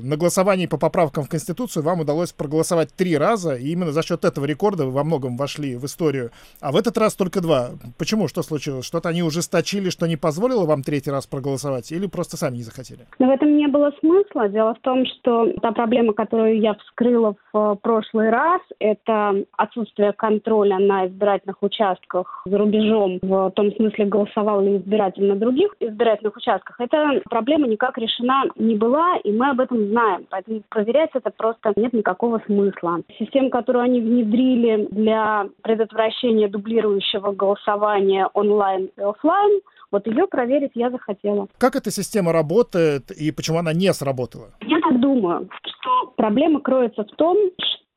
На голосовании по поправкам в Конституцию вам удалось проголосовать три раза, и именно за счет этого рекорда вы во многом вошли в историю. А в этот раз только два. Почему? Что случилось? Что-то они ужесточили, что не позволило вам третий раз проголосовать, или просто сами не захотели? Но в этом не было смысла. Дело в том, что та проблема, которую я вскрыла в э, прошлый раз, это отсутствие контроля на избирательных участках за рубежом, в том смысле, голосовал ли избиратель на других избирательных участках. Эта проблема никак решена не была, и мы об этом знаем. Поэтому проверять это просто нет никакого смысла. Система, которую они внедрили для предотвращения дублирующего голосования онлайн и офлайн, вот ее проверить я захотела. Как эта система работает и почему она не сработала? Я так думаю, что проблема кроется в том,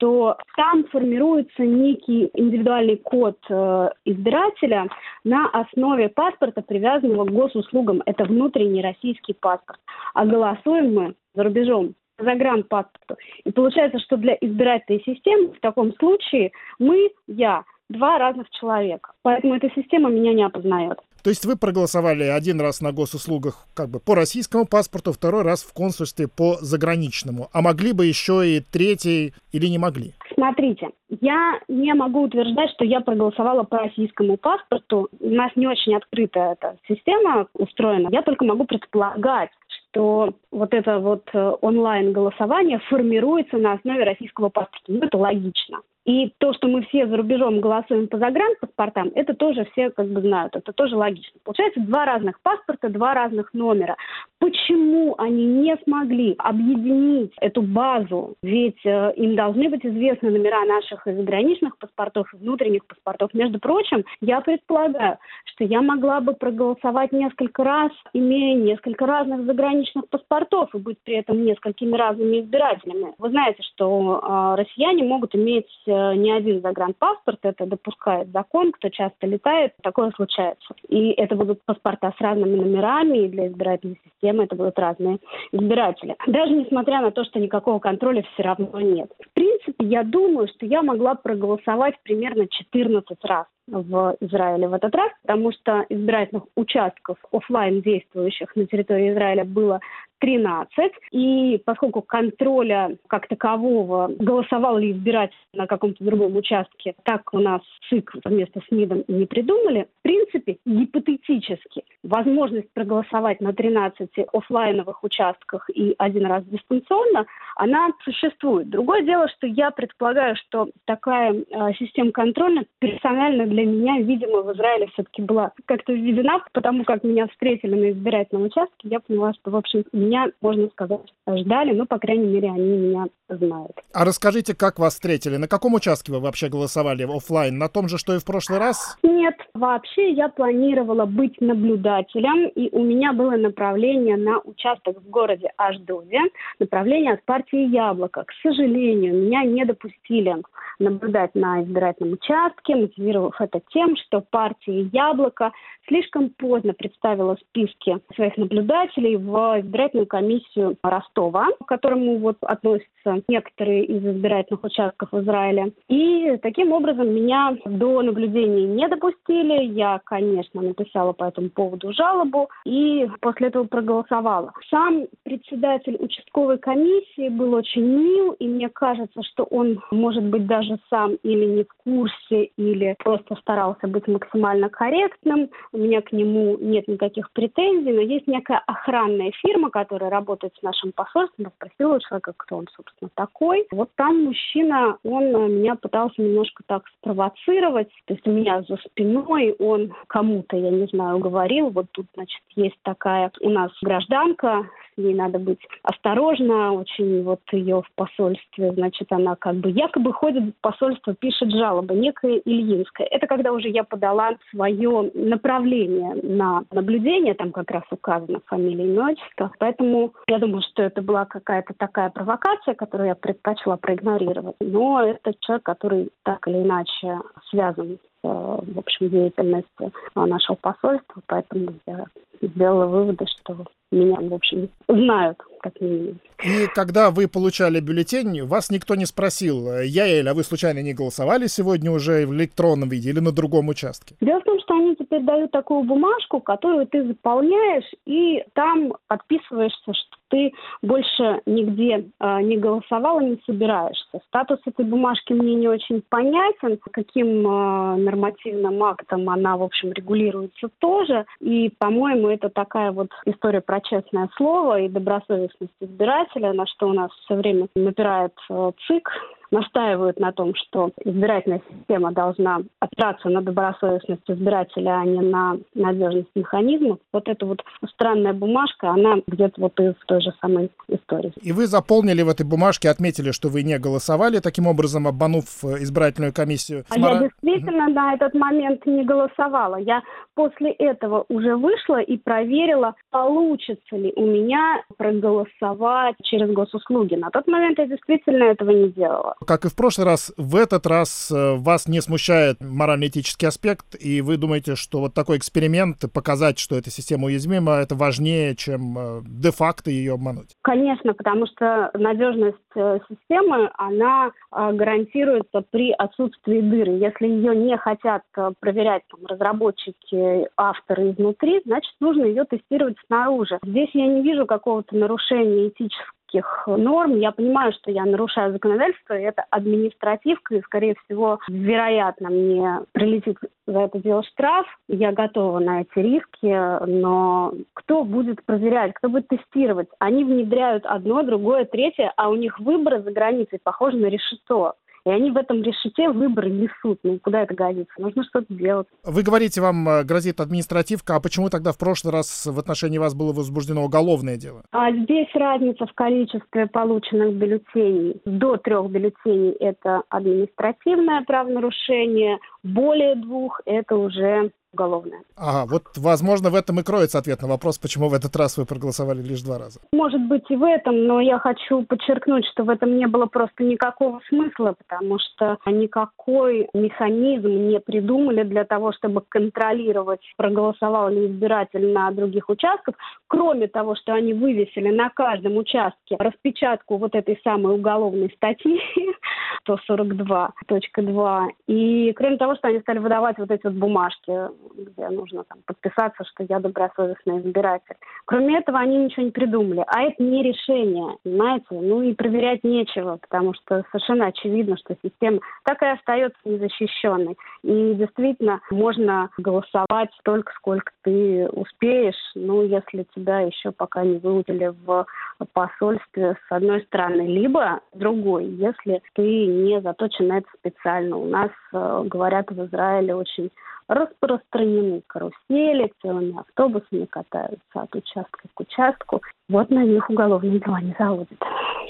что там формируется некий индивидуальный код э, избирателя на основе паспорта, привязанного к госуслугам. Это внутренний российский паспорт. А голосуем мы за рубежом по загранпаспорту. И получается, что для избирательной системы в таком случае мы, я, два разных человека. Поэтому эта система меня не опознает. То есть вы проголосовали один раз на госуслугах как бы по российскому паспорту, второй раз в консульстве по заграничному. А могли бы еще и третий или не могли? Смотрите, я не могу утверждать, что я проголосовала по российскому паспорту. У нас не очень открытая эта система устроена. Я только могу предполагать, что вот это вот э, онлайн-голосование формируется на основе российского паспорта. Ну, это логично. И то, что мы все за рубежом голосуем по загранпаспортам, это тоже все как бы знают, это тоже логично. Получается два разных паспорта, два разных номера. Почему они не смогли объединить эту базу? Ведь э, им должны быть известны номера наших и заграничных паспортов, и внутренних паспортов. Между прочим, я предполагаю, что я могла бы проголосовать несколько раз, имея несколько разных заграничных паспортов и быть при этом несколькими разными избирателями. Вы знаете, что э, россияне могут иметь не один загранпаспорт, это допускает закон, кто часто летает, такое случается. И это будут паспорта с разными номерами, и для избирательной системы, это будут разные избиратели. Даже несмотря на то, что никакого контроля все равно нет. В принципе, я думаю, что я могла проголосовать примерно 14 раз в Израиле в этот раз, потому что избирательных участков офлайн действующих на территории Израиля было 13. И поскольку контроля как такового, голосовал ли избиратель на каком-то другом участке, так у нас СИК вместо с МИДом не придумали, в принципе, гипотетически возможность проголосовать на 13 офлайновых участках и один раз дистанционно, она существует. Другое дело, что я предполагаю, что такая э, система контроля персонально для меня, видимо, в Израиле все-таки была как-то введена, потому как меня встретили на избирательном участке, я поняла, что, в общем, меня, можно сказать, ждали, ну, по крайней мере, они меня знают. А расскажите, как вас встретили? На каком участке вы вообще голосовали офлайн? На том же, что и в прошлый раз? Нет, вообще я планировала быть наблюдателем, и у меня было направление на участок в городе Аждоде, направление от партии «Яблоко». К сожалению, меня не допустили наблюдать на избирательном участке, мотивировав это тем, что партия «Яблоко» слишком поздно представила списки своих наблюдателей в избирательную комиссию Ростова, к которому вот относятся некоторые из избирательных участков в Израиле. И таким образом меня до наблюдений не допустили. Я, конечно, написала по этому поводу жалобу и после этого проголосовала. Сам председатель участковой комиссии был очень мил, и мне кажется, что он, может быть, даже сам или не в курсе, или просто старался быть максимально корректным меня к нему нет никаких претензий, но есть некая охранная фирма, которая работает с нашим посольством. Я спросила у человека, кто он, собственно, такой. Вот там мужчина, он э, меня пытался немножко так спровоцировать. То есть у меня за спиной он кому-то, я не знаю, говорил, вот тут, значит, есть такая у нас гражданка, с ней надо быть осторожно, очень вот ее в посольстве, значит, она как бы якобы ходит в посольство, пишет жалобы, некая Ильинская. Это когда уже я подала свое направление на наблюдение, там как раз указано фамилия, имя, отчество. Поэтому я думаю, что это была какая-то такая провокация, которую я предпочла проигнорировать. Но это человек, который так или иначе связан в общем, деятельностью нашего посольства, поэтому я сделала выводы, что меня, в общем, знают как минимум. И когда вы получали бюллетень, вас никто не спросил, я или а вы случайно не голосовали сегодня уже в электронном виде или на другом участке? Дело в том, что они теперь дают такую бумажку, которую ты заполняешь, и там подписываешься, что ты больше нигде э, не голосовал не собираешься. Статус этой бумажки мне не очень понятен, каким э, нормативным актом она, в общем, регулируется тоже. И, по-моему, это такая вот история про честное слово и добросовестность избирателя, на что у нас все время напирает э, ЦИК, настаивают на том, что избирательная система должна опираться на добросовестность избирателя, а не на надежность механизмов. Вот эта вот странная бумажка, она где-то вот из той же самой истории. И вы заполнили в этой бумажке, отметили, что вы не голосовали, таким образом обманув э, избирательную комиссию. А Смара... я действительно угу. на этот момент не голосовала. Я после этого уже вышла и проверила, получится ли у меня проголосовать через госуслуги. На тот момент я действительно этого не делала. Как и в прошлый раз, в этот раз э, вас не смущает морально-этический аспект, и вы думаете, что вот такой эксперимент, показать, что эта система уязвима, это важнее, чем э, де-факто ее обмануть? Конечно, потому что надежность э, системы, она гарантируется при отсутствии дыры. Если ее не хотят проверять там, разработчики, авторы изнутри, значит, нужно ее тестировать снаружи. Здесь я не вижу какого-то нарушения этического этических норм. Я понимаю, что я нарушаю законодательство, и это административка, и, скорее всего, вероятно, мне прилетит за это дело штраф. Я готова на эти риски, но кто будет проверять, кто будет тестировать? Они внедряют одно, другое, третье, а у них выборы за границей похожи на решето. И они в этом решете выборы несут. Ну, куда это годится? Нужно что-то делать. Вы говорите, вам э, грозит административка, а почему тогда в прошлый раз в отношении вас было возбуждено уголовное дело? А здесь разница в количестве полученных бюллетеней. До трех бюллетеней это административное правонарушение, более двух это уже уголовное. Ага, вот, возможно, в этом и кроется ответ на вопрос, почему в этот раз вы проголосовали лишь два раза. Может быть и в этом, но я хочу подчеркнуть, что в этом не было просто никакого смысла, потому что никакой механизм не придумали для того, чтобы контролировать, проголосовал ли избиратель на других участках, кроме того, что они вывесили на каждом участке распечатку вот этой самой уголовной статьи 142.2, и кроме того, что они стали выдавать вот эти вот бумажки где нужно там, подписаться, что я добросовестный избиратель. Кроме этого, они ничего не придумали. А это не решение, понимаете? Ну и проверять нечего, потому что совершенно очевидно, что система так и остается незащищенной. И действительно, можно голосовать столько, сколько ты успеешь, ну, если тебя еще пока не выудили в посольстве с одной стороны, либо другой, если ты не заточен на это специально. У нас, э, говорят, в Израиле очень распространены карусели, целыми автобусами катаются от участка к участку. Вот на них уголовные дела не заводят.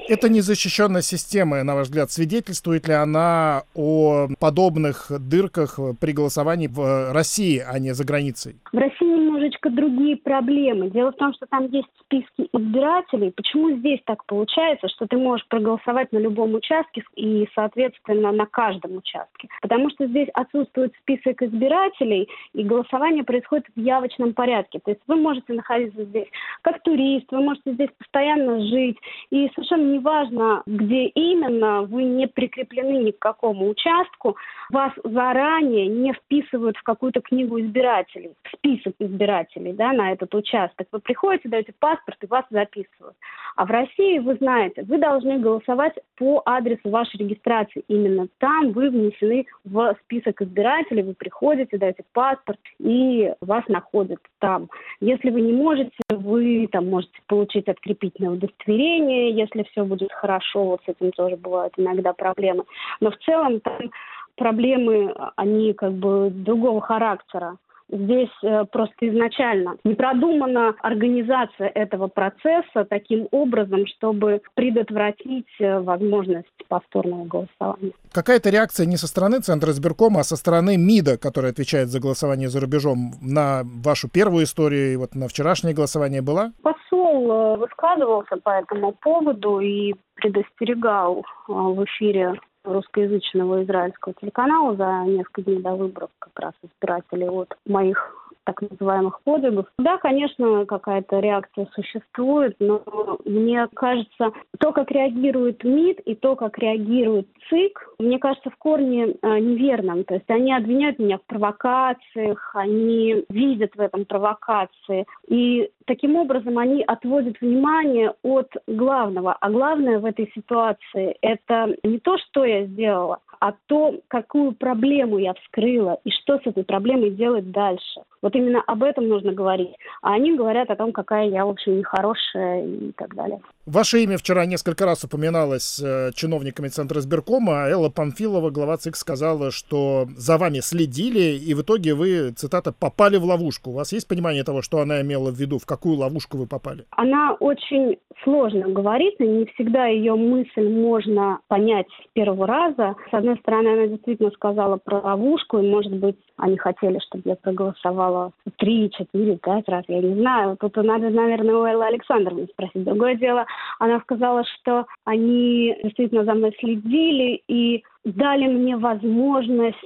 Эта незащищенная система, на ваш взгляд, свидетельствует ли она о подобных дырках при голосовании в России, а не за границей? В России немножечко другие проблемы. Дело в том, что там есть списки избирателей. Почему здесь так получается, что ты можешь проголосовать на любом участке и, соответственно, на каждом участке? Потому что здесь отсутствует список избирателей, и голосование происходит в явочном порядке. То есть вы можете находиться здесь как турист, вы можете здесь постоянно жить, и совершенно неважно, где именно, вы не прикреплены ни к какому участку, вас заранее не вписывают в какую-то книгу избирателей, в список избирателей да, на этот участок. Вы приходите, даете паспорт, и вас записывают. А в России, вы знаете, вы должны голосовать по адресу вашей регистрации. Именно там вы внесены в список избирателей, вы приходите, даете паспорт, и вас находят там. Если вы не можете, вы там можете получить открепительное удостоверение, если все будет хорошо, вот с этим тоже бывают иногда проблемы. Но в целом там проблемы, они как бы другого характера. Здесь э, просто изначально не продумана организация этого процесса таким образом, чтобы предотвратить э, возможность повторного голосования. Какая-то реакция не со стороны Центра избиркома, а со стороны МИДа, который отвечает за голосование за рубежом, на вашу первую историю и вот на вчерашнее голосование была? Посол э, высказывался по этому поводу и предостерегал в эфире русскоязычного израильского телеканала за несколько дней до выборов как раз избирателей от моих так называемых подвигов. Да, конечно, какая-то реакция существует, но мне кажется, то, как реагирует МИД и то, как реагирует ЦИК, мне кажется, в корне э, неверным. То есть они обвиняют меня в провокациях, они видят в этом провокации. И таким образом они отводят внимание от главного. А главное в этой ситуации – это не то, что я сделала, а то, какую проблему я вскрыла и что с этой проблемой делать дальше. Вот именно об этом нужно говорить. А они говорят о том, какая я, в общем, нехорошая и так далее. Ваше имя вчера несколько раз упоминалось э, чиновниками Центра сберкома. Элла Памфилова, глава ЦИК, сказала, что за вами следили, и в итоге вы, цитата, попали в ловушку. У вас есть понимание того, что она имела в виду, в какую ловушку вы попали? Она очень сложно говорит, и не всегда ее мысль можно понять с первого раза. С одной стороны, она действительно сказала про ловушку, и, может быть, они хотели, чтобы я проголосовала три, четыре, пять раз, я не знаю. Тут надо, наверное, у Эллы Александровны спросить. Другое дело, она сказала, что они действительно за мной следили и дали мне возможность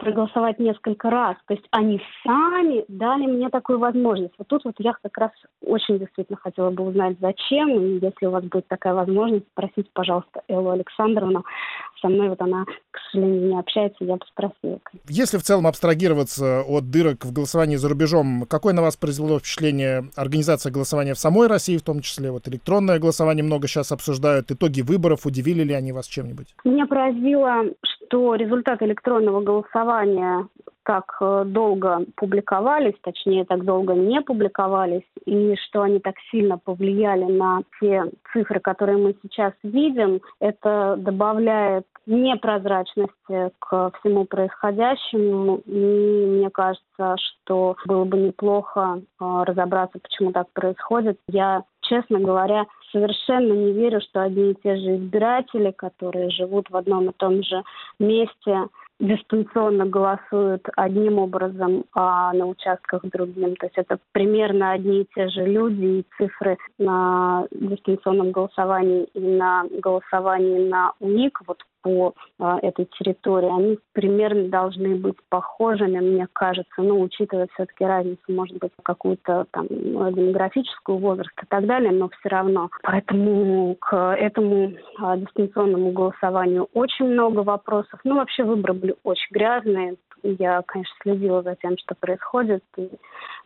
проголосовать несколько раз. То есть они сами дали мне такую возможность. Вот тут вот я как раз очень действительно хотела бы узнать, зачем. И если у вас будет такая возможность, спросите, пожалуйста, Эллу Александровну. Со мной вот она, к сожалению, не общается, я бы спросила. Если в целом абстрагироваться от дырок в голосовании за рубежом, какое на вас произвело впечатление организация голосования в самой России, в том числе вот электронное голосование много сейчас обсуждают, итоги выборов, удивили ли они вас чем-нибудь? Меня поразило, что результаты электронного голосования так э, долго публиковались, точнее, так долго не публиковались, и что они так сильно повлияли на те цифры, которые мы сейчас видим, это добавляет непрозрачности к всему происходящему. И мне кажется, что было бы неплохо э, разобраться, почему так происходит. Я, честно говоря, совершенно не верю, что одни и те же избиратели, которые живут в одном и том же месте, дистанционно голосуют одним образом, а на участках другим. То есть это примерно одни и те же люди, и цифры на дистанционном голосовании и на голосовании на УНИК, вот по а, этой территории, они примерно должны быть похожими, мне кажется, ну, учитывая все-таки разницу, может быть, какую-то там демографическую возраст и так далее, но все равно. Поэтому к этому а, дистанционному голосованию очень много вопросов. Ну, вообще выборы были очень грязные. Я, конечно, следила за тем, что происходит, и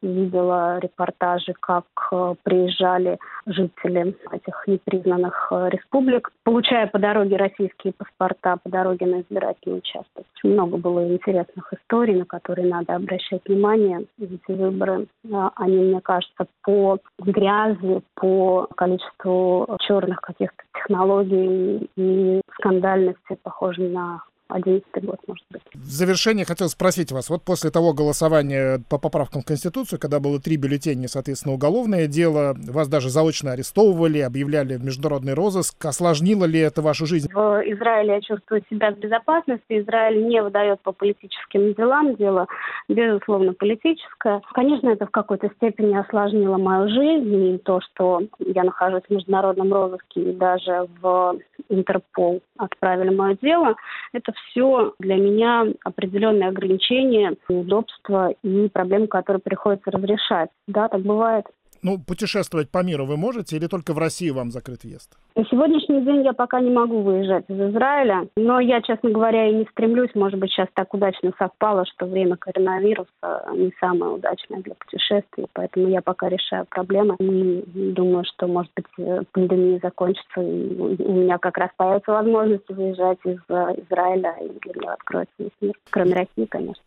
видела репортажи, как э, приезжали жители этих непризнанных э, республик, получая по дороге российские паспорта, по дороге на избирательный участок. Много было интересных историй, на которые надо обращать внимание. Эти выборы, э, они, мне кажется, по грязи, по количеству черных каких-то технологий и скандальности похожи на 11 год, может быть. В завершение хотел спросить вас, вот после того голосования по поправкам в Конституцию, когда было три бюллетеня, соответственно, уголовное дело, вас даже заочно арестовывали, объявляли в международный розыск, осложнило ли это вашу жизнь? В Израиле я чувствую себя в безопасности, Израиль не выдает по политическим делам, дело, безусловно, политическое. Конечно, это в какой-то степени осложнило мою жизнь, и то, что я нахожусь в международном розыске и даже в Интерпол отправили мое дело, это все для меня определенные ограничения, неудобства и проблемы, которые приходится разрешать. Да, так бывает. Ну, путешествовать по миру вы можете или только в России вам закрыт въезд? На сегодняшний день я пока не могу выезжать из Израиля, но я, честно говоря, и не стремлюсь. Может быть, сейчас так удачно совпало, что время коронавируса не самое удачное для путешествий, поэтому я пока решаю проблемы и думаю, что, может быть, пандемия закончится, и у меня как раз появится возможность выезжать из Израиля, и для меня откроется весь мир, кроме России, конечно.